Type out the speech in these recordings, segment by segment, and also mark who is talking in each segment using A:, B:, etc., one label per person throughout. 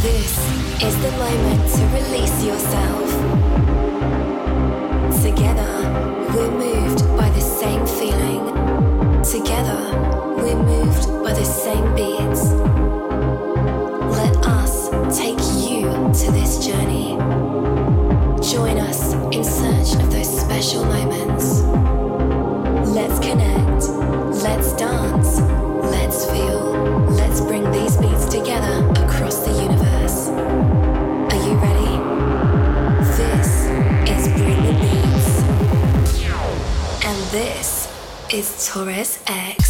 A: This is the moment to release yourself. Together, we're moved by the same feeling. Together, we're moved by the same beats. Let us take you to this journey. Join us in search of those special moments. Let's connect. Let's dance. Let's feel. Let's bring these beats together this is Torres X.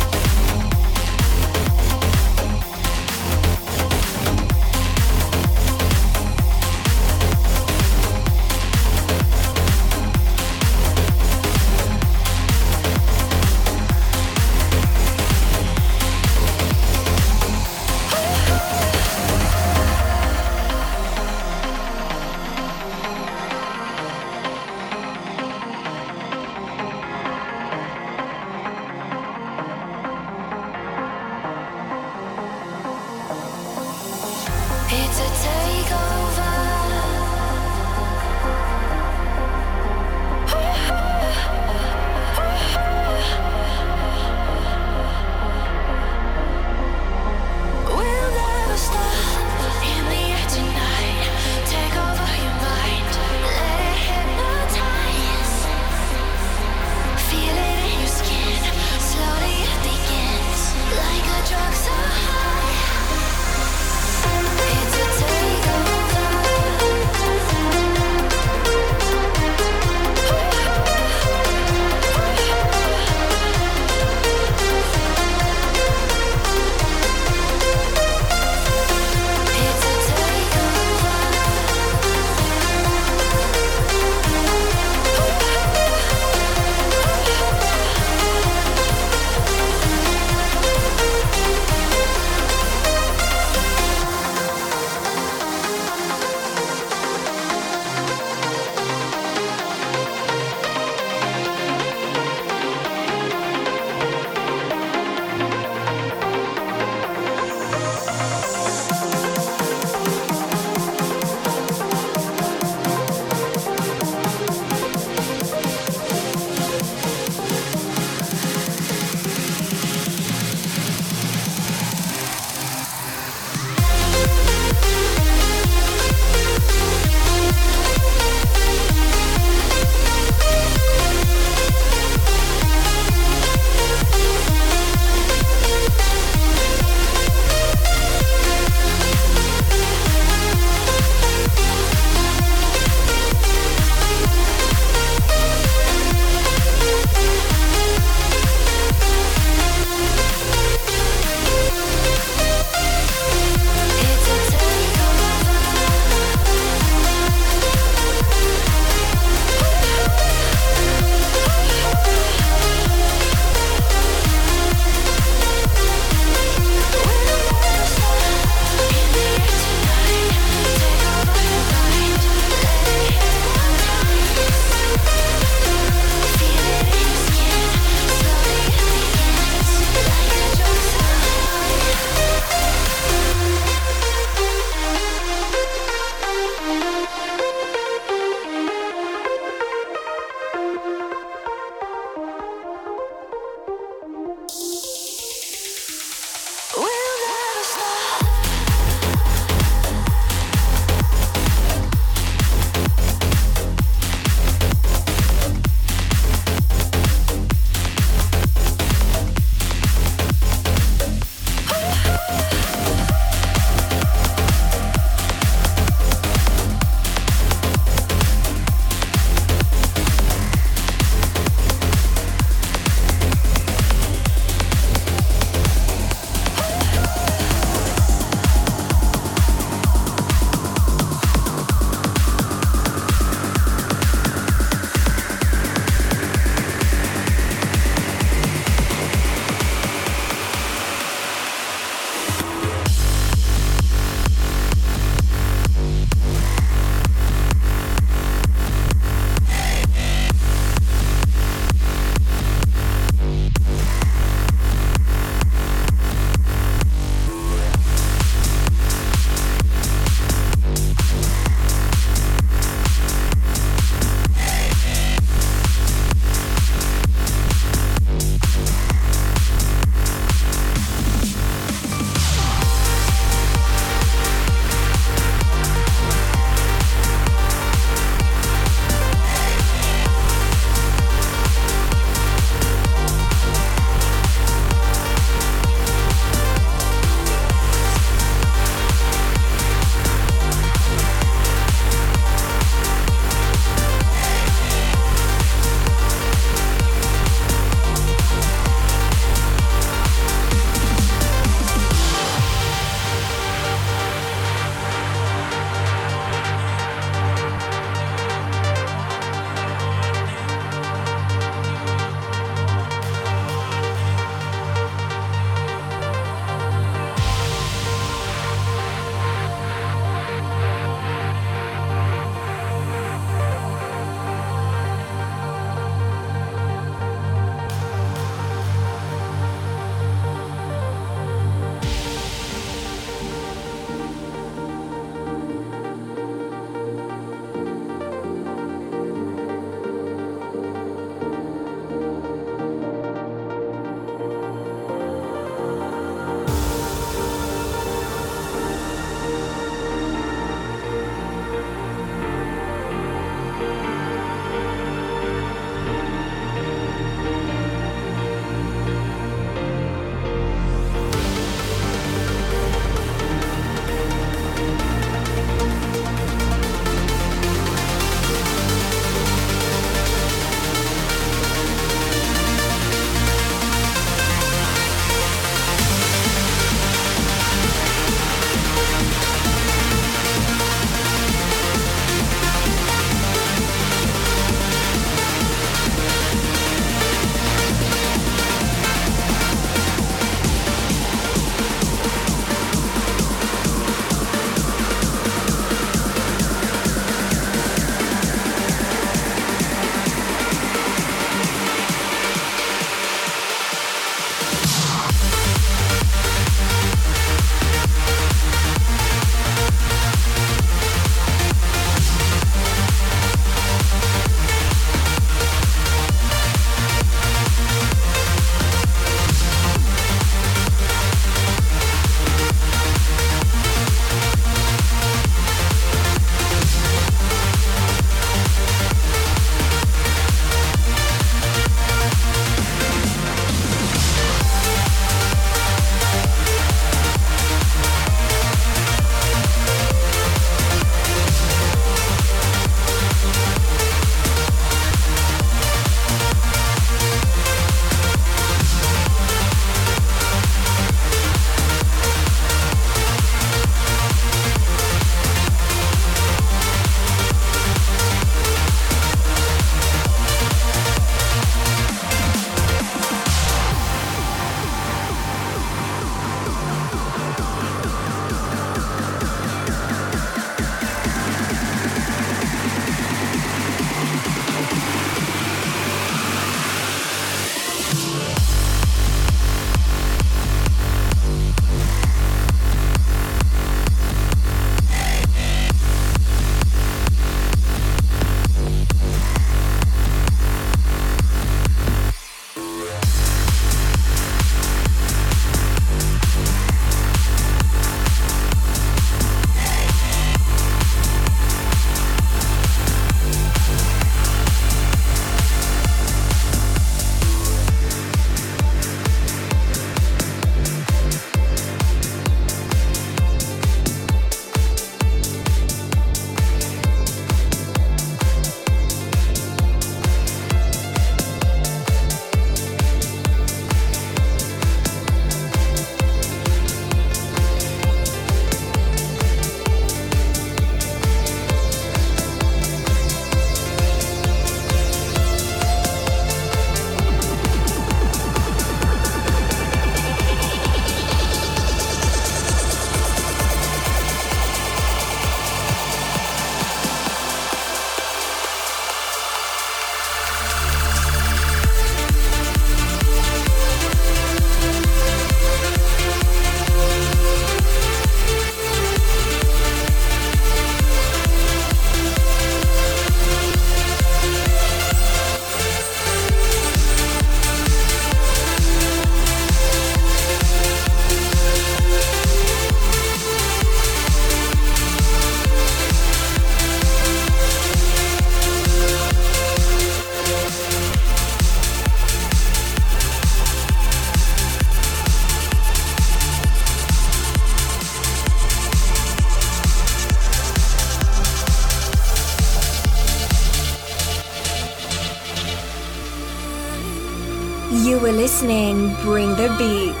A: listening Bring the Beats.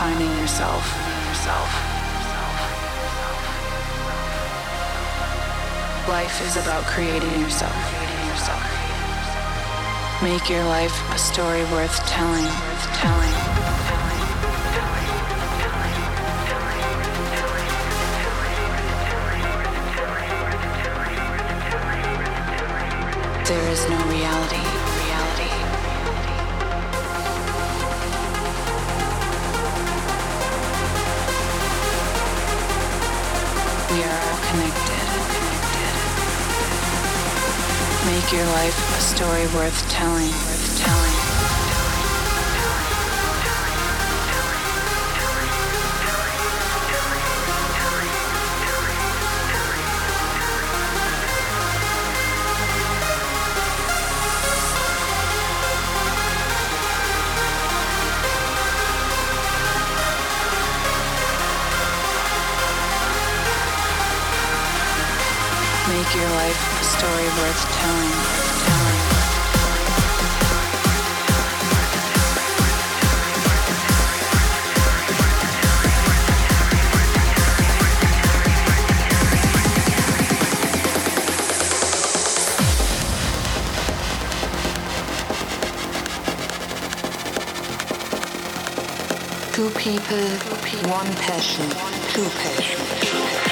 B: finding yourself, yourself. Life is about creating yourself. Make your life a story worth telling, worth telling. There is no a story worth telling, worth telling. Make your life a story worth telling.
C: people, one passion, two passions.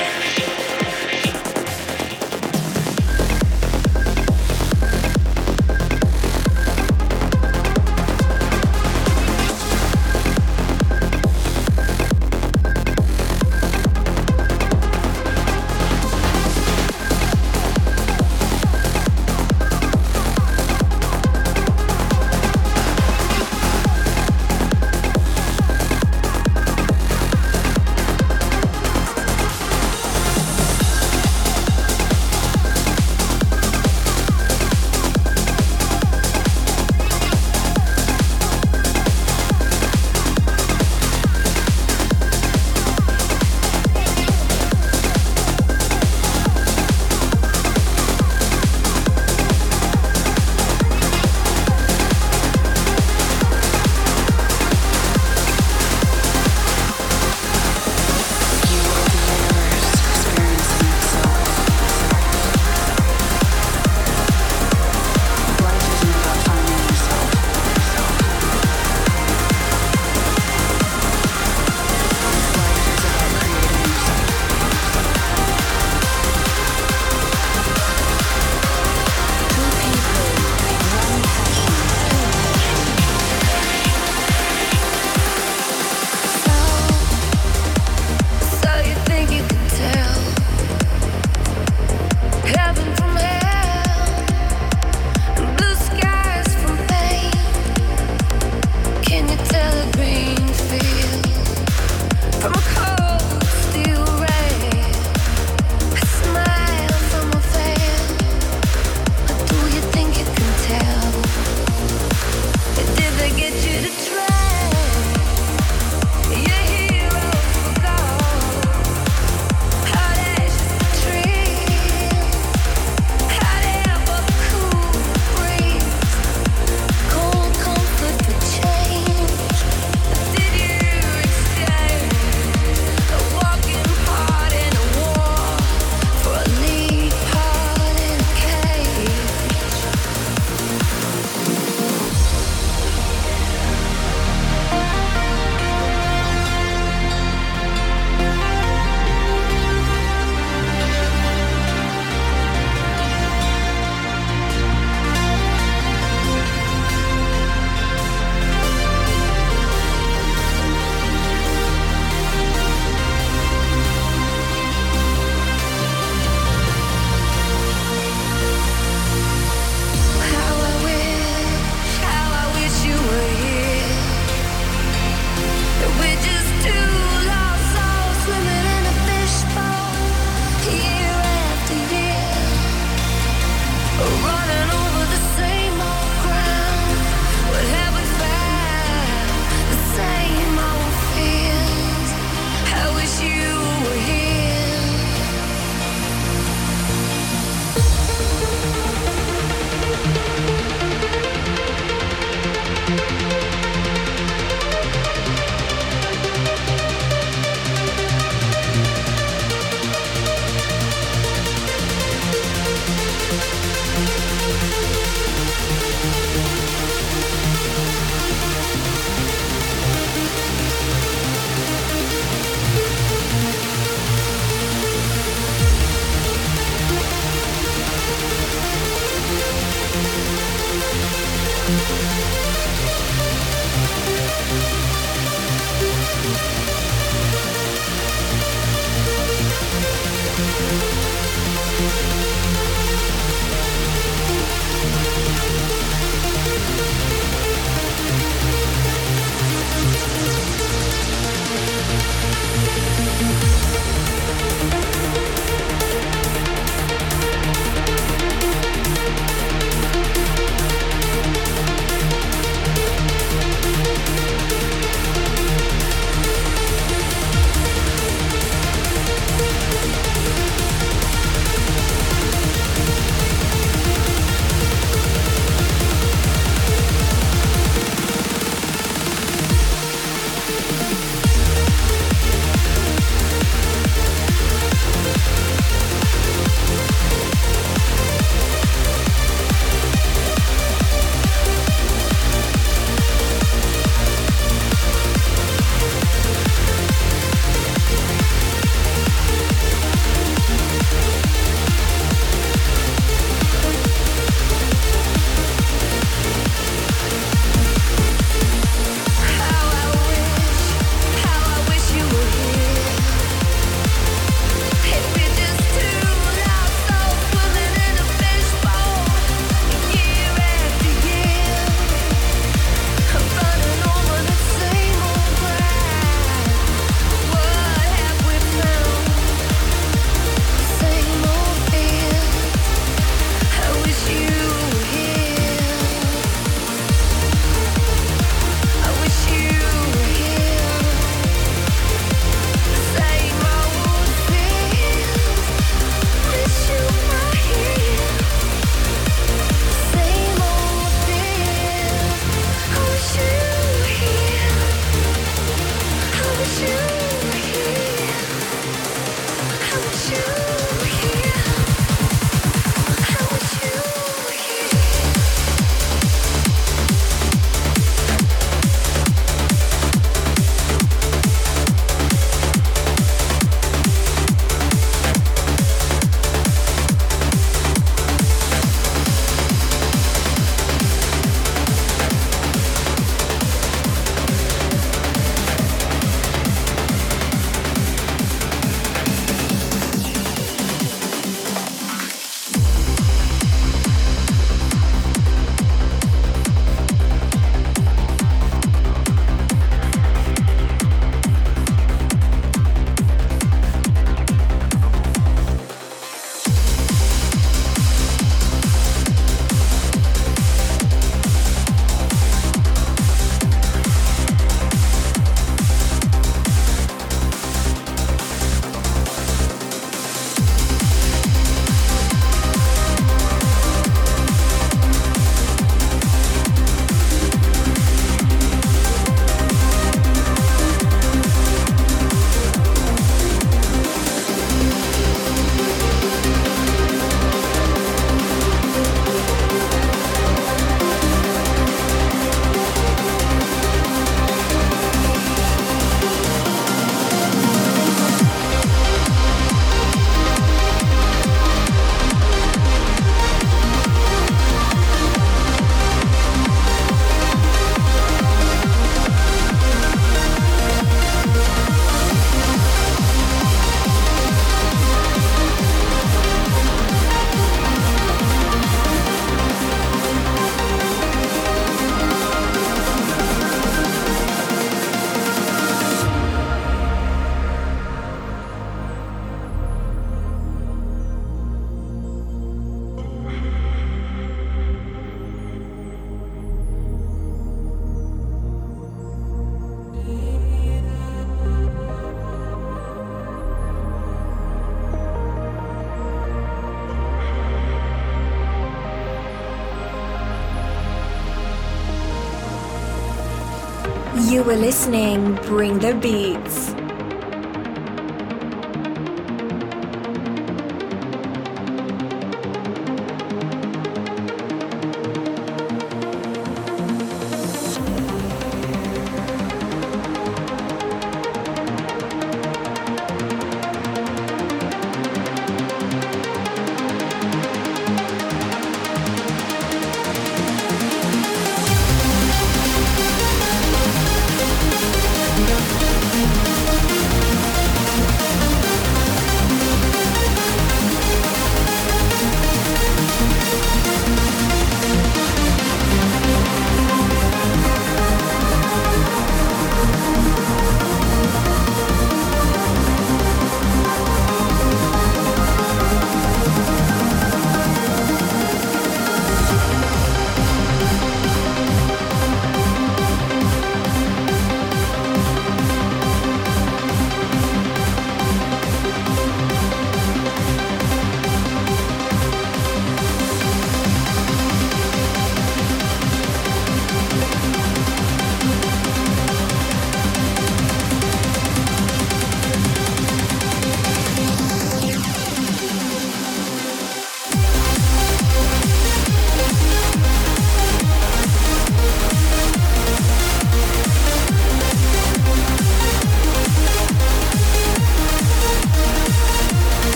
C: Bring the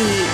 A: the.